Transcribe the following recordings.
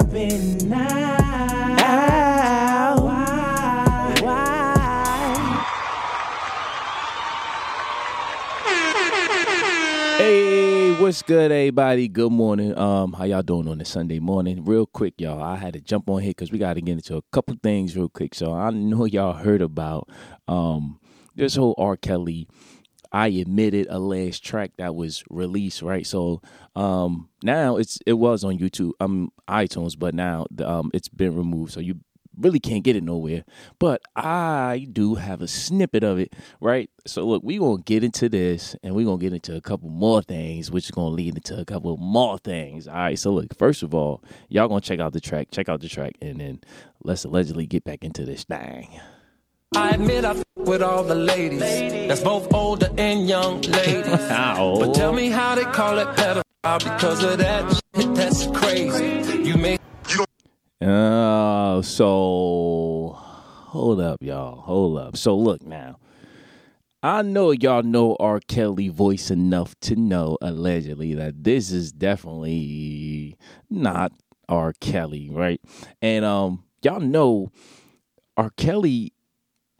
popping now? Why? Why? Hey, what's good, everybody? Good morning. Um, how y'all doing on this Sunday morning? Real quick, y'all. I had to jump on here because we got to get into a couple things real quick. So I know y'all heard about um this whole R. Kelly. I admitted a last track that was released, right? So um now it's it was on YouTube, um iTunes, but now um it's been removed. So you really can't get it nowhere. But I do have a snippet of it, right? So look, we gonna get into this and we gonna get into a couple more things, which is gonna lead into a couple more things. All right. So look, first of all, y'all gonna check out the track, check out the track, and then let's allegedly get back into this thing. I admit I f- with all the ladies. That's both older and young ladies. But tell me how they call it pedophile because of that shit. That's crazy. You may Uh, so hold up, y'all. Hold up. So look now. I know y'all know R. Kelly voice enough to know allegedly that this is definitely not R. Kelly, right? And um, y'all know R. Kelly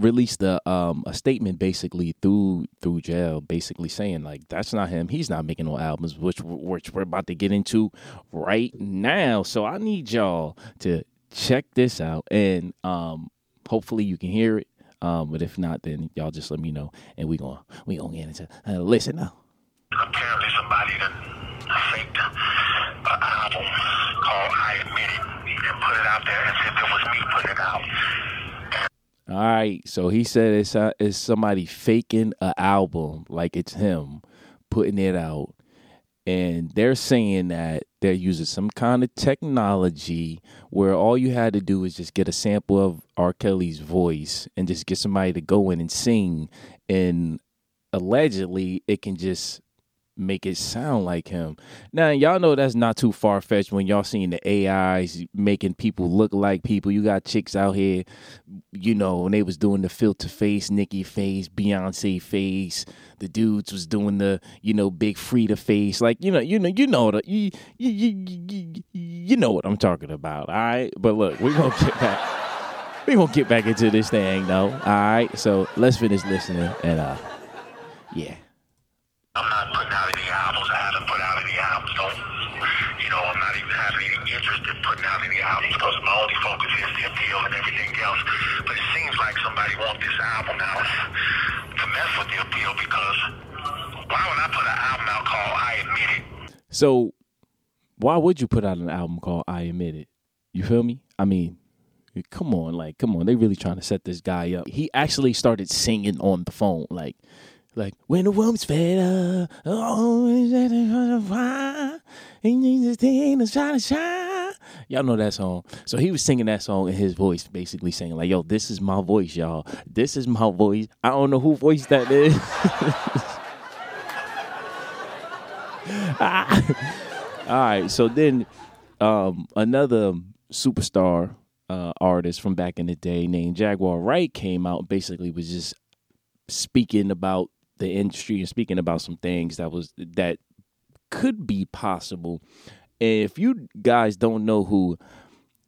released a um a statement basically through through jail, basically saying like that's not him. He's not making no albums, which which we're about to get into right now. So I need y'all to check this out, and um hopefully you can hear it. Um, but if not, then y'all just let me know, and we gonna we gonna get into uh, listen now. apparently somebody that faked an album called I Admit It and put it out there as if it was me putting it out. All right, so he said it's uh, it's somebody faking an album like it's him putting it out, and they're saying that they're using some kind of technology where all you had to do is just get a sample of R. Kelly's voice and just get somebody to go in and sing, and allegedly it can just make it sound like him. Now y'all know that's not too far fetched when y'all seeing the AIs making people look like people. You got chicks out here, you know, when they was doing the filter face, Nicki face, Beyonce face. The dudes was doing the, you know, Big Freedia face. Like, you know, you know, you know the you you you, you, know what I'm talking about. All right. But look, we're gonna get back we're gonna get back into this thing though. All right. So let's finish listening and uh yeah. I'm not putting out any albums. I haven't put out any albums. Don't, you know, I'm not even having any interest in putting out any albums because my only focus is the appeal and everything else. But it seems like somebody wants this album now to mess with the appeal because why would I put an album out called I Admit It? So why would you put out an album called I Admit It? You feel me? I mean, come on, like, come on. They really trying to set this guy up. He actually started singing on the phone, like, like when the woman's fed up, oh, is that a fire? And ain't to shine, shine. Y'all know that song. So he was singing that song in his voice, basically saying like, "Yo, this is my voice, y'all. This is my voice. I don't know who voice that is." All right. So then um, another superstar uh, artist from back in the day named Jaguar Wright came out basically was just speaking about the industry and speaking about some things that was that could be possible. And if you guys don't know who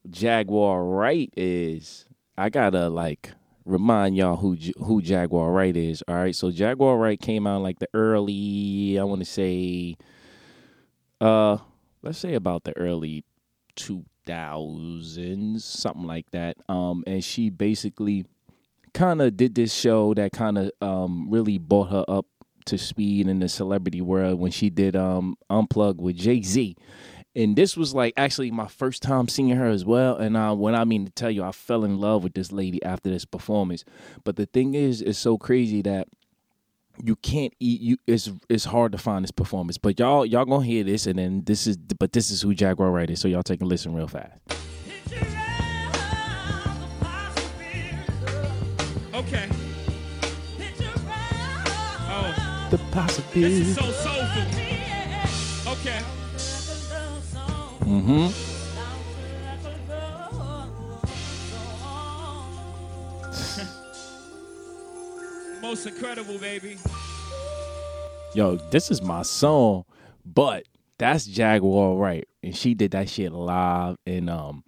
Jaguar Wright is, I gotta like remind y'all who who Jaguar Wright is. All right, so Jaguar Wright came out like the early, I want to say, uh, let's say about the early two thousands, something like that. Um, and she basically kind of did this show that kind of um really brought her up to speed in the celebrity world when she did um unplug with jay-z. And this was like actually my first time seeing her as well. And uh, when i mean to tell you i fell in love with this lady after this performance. But the thing is it's so crazy that you can't eat you it's it's hard to find this performance. But y'all y'all gonna hear this and then this is but this is who jaguar wright is so y'all take a listen real fast The this is so soulful. Okay. mm-hmm Most incredible, baby. yo, this is my song, but that's Jaguar Wright, and she did that shit live, and um,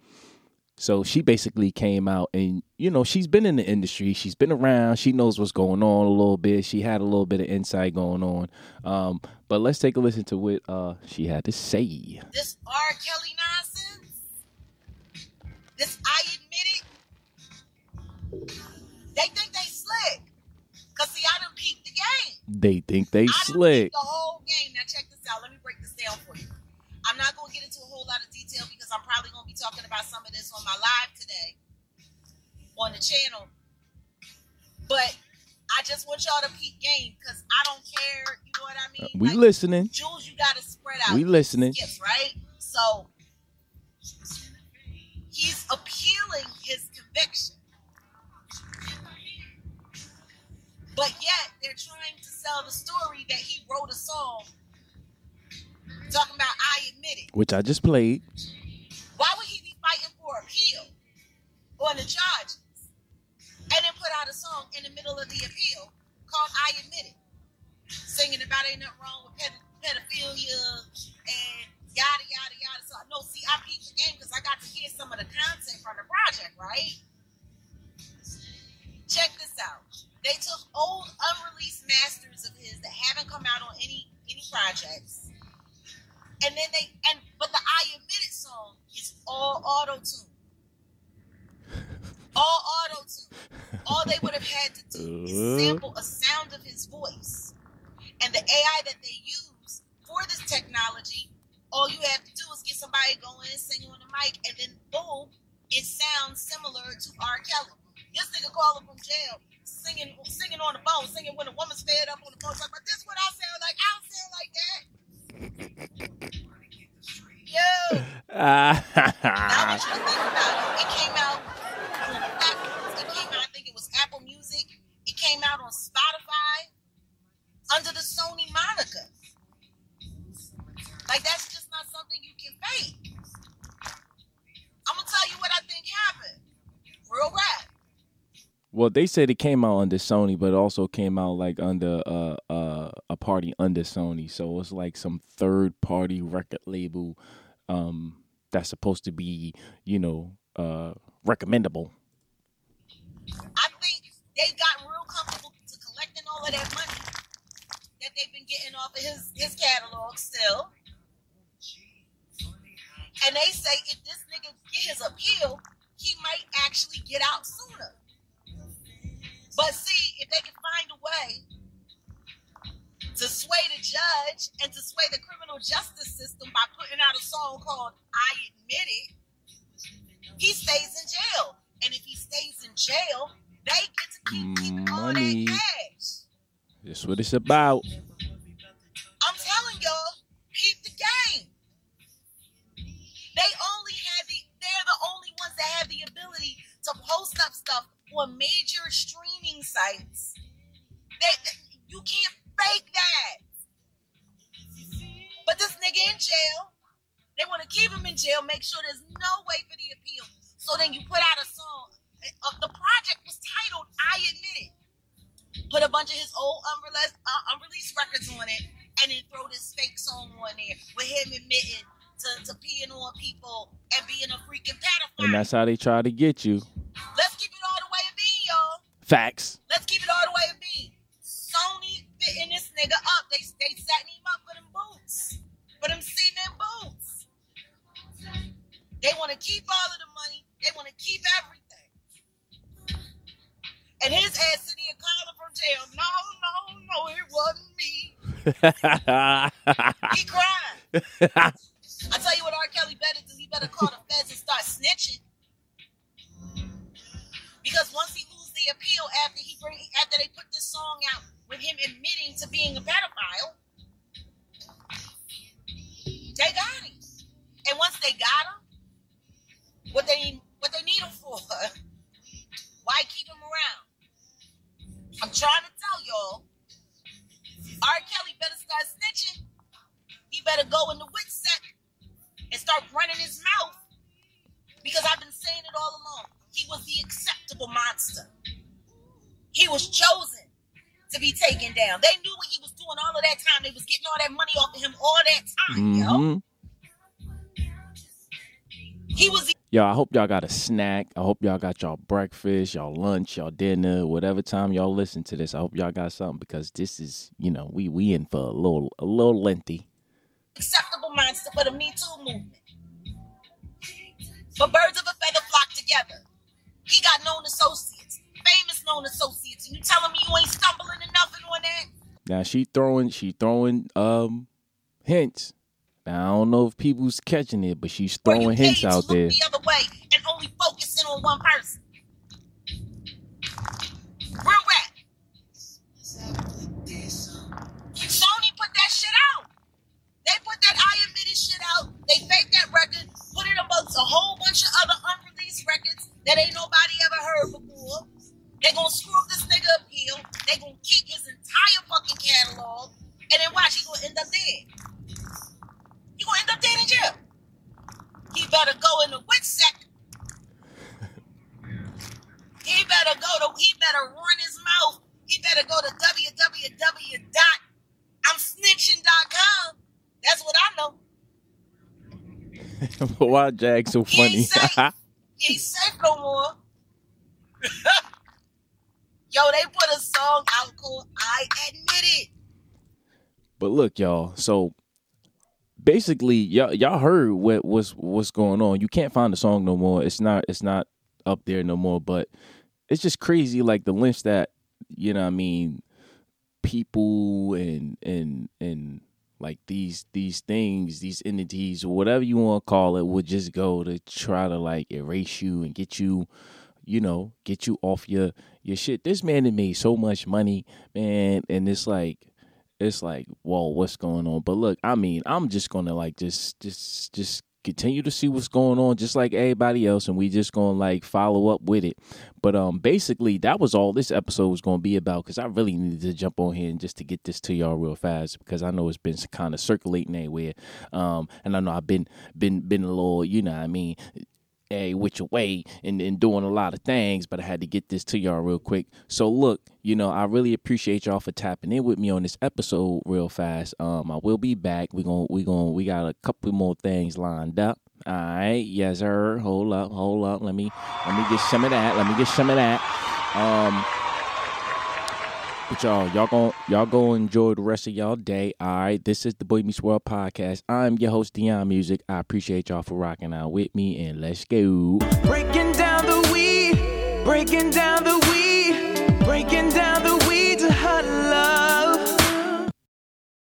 so she basically came out, and you know she's been in the industry, she's been around, she knows what's going on a little bit, she had a little bit of insight going on, um, but let's take a listen to what uh she had to say. This R. Kelly nonsense. This I admit it. They think they slick. Cause see, I done peeped the game. They think they I slick. the whole game. Now check this out. Let me break this down for you. I'm not gonna get into a whole lot of detail because I'm probably gonna be talking about some of this on my live today on the channel. But I just want y'all to peep game because I don't care. You know what I mean? We Like, listening. Jules, you gotta spread out. We listening. Skips, right? So he's appealing his conviction. But yet they're trying to sell the story that he wrote a song talking about I admit it. Which I just played. On the charges and then put out a song in the middle of the appeal called I Admit It? Singing about ain't nothing wrong with ped- pedophilia and yada, yada, yada. So, no, see, I peeped the game because I got to hear some of the content from the project, right? Check this out. They took old unreleased masters of his that haven't come out on any any projects and then they and but the I admit it song is all auto tune. All auto tune. All they would have had to do is sample a sound of his voice. And the AI that they use for this technology, all you have to do is get somebody going and singing on the mic, and then boom, it sounds similar to R. Kelly. This nigga calling from jail, singing singing on the phone, singing when a woman's fed up on the phone, talking about this what I sound like. I don't sound like that. Yo, now that you think about it, it came out on platforms. It came out, I think it was Apple Music. It came out on Spotify under the Sony moniker. Like that's just not something you can fake. I'm gonna tell you what I think happened. Real rap. Well, they said it came out under Sony, but it also came out like under uh, uh, a party under Sony. So it's like some third party record label um, that's supposed to be, you know, uh, recommendable. I think they've gotten real comfortable to collecting all of that money that they've been getting off of his, his catalog still. And they say if this nigga get his appeal, he might actually get out sooner. But see, if they can find a way to sway the judge and to sway the criminal justice system by putting out a song called I Admit It, he stays in jail. And if he stays in jail, they get to keep keeping all Money. that cash. That's what it's about. I'm telling y'all, keep the game. They only have the they're the only ones that have the ability to post up stuff on major streaming sites. They, you can't fake that. But this nigga in jail, they want to keep him in jail, make sure there's no way for the appeal. So then you put out a song. Uh, the project was titled I Admit It. Put a bunch of his old unreleased, uh, unreleased records on it, and then throw this fake song on there with him admitting to, to peeing on people and being a freaking pedophile. And that's how they try to get you. Let's keep Facts. Let's keep it all the way a bean. Sony fitting this nigga up. They they setting him up for them boots, for them cement boots. They want to keep all of the money. They want to keep everything. And his ass sitting here calling from jail. No, no, no, it wasn't me. He crying. I tell you what, R. Kelly better do. He better call the feds and start snitching. Because once he appeal after he bring after they put this song out with him admitting to being a pedophile, they got him. And once they got him, what they what they need him for? Why keep him around? I'm trying to tell y'all. R. Kelly better start snitching. He better go in the wit sec and start running his mouth. Because I've been saying it all along. He was the acceptable monster. He was chosen to be taken down. They knew what he was doing all of that time. They was getting all that money off of him all that time, yo. Mhm. He was Yo, I hope y'all got a snack. I hope y'all got y'all breakfast, y'all lunch, y'all dinner, whatever time y'all listen to this. I hope y'all got something because this is, you know, we we in for a little a little lengthy. acceptable monster for the Me Too movement. But birds of a feather flock together. He got known associates, famous associates. And you telling me you ain't stumbling enough on that? Now she throwing she throwing um hints. Now I don't know if people's catching it, but she's throwing hints out there. the other way and only focusing on one person. Real rap. Sony put that shit out. They put that I admitted shit out. They faked that record, put it amongst a whole bunch of other unreleased records that ain't nobody ever heard before. They gonna screw up this nigga appeal. They gonna keep his entire fucking catalog, and then watch he gonna end up dead. He gonna end up dead in jail. He better go in the wit sec. He better go to. He better run his mouth. He better go to www.imsnitching.com. That's what I know. Why Jag so funny? safe. He ain't safe no more. Yo, they put a song out called "I Admit It." But look, y'all. So basically, y'all y'all heard what what's what's going on. You can't find the song no more. It's not it's not up there no more. But it's just crazy, like the lengths that you know. what I mean, people and and and like these these things, these entities, whatever you want to call it, would just go to try to like erase you and get you you know, get you off your your shit. This man had made so much money, man, and it's like it's like, whoa, what's going on? But look, I mean, I'm just gonna like just just just continue to see what's going on, just like everybody else, and we just gonna like follow up with it. But um, basically, that was all this episode was gonna be about because I really needed to jump on here and just to get this to y'all real fast because I know it's been kind of circulating everywhere. Um, and I know I've been been been a little, you know, I mean a which way and, and doing a lot of things, but I had to get this to y'all real quick. So look, you know, I really appreciate y'all for tapping in with me on this episode real fast. Um, I will be back. We're gonna we gonna we got a couple more things lined up. All right, yes sir. Hold up, hold up. Let me let me get some of that. Let me get some of that. Um. But y'all, y'all gon' y'all go enjoy the rest of y'all day. All right, this is the Boy Meets World podcast. I'm your host Dion Music. I appreciate y'all for rocking out with me, and let's go. Breaking down the weed, breaking down the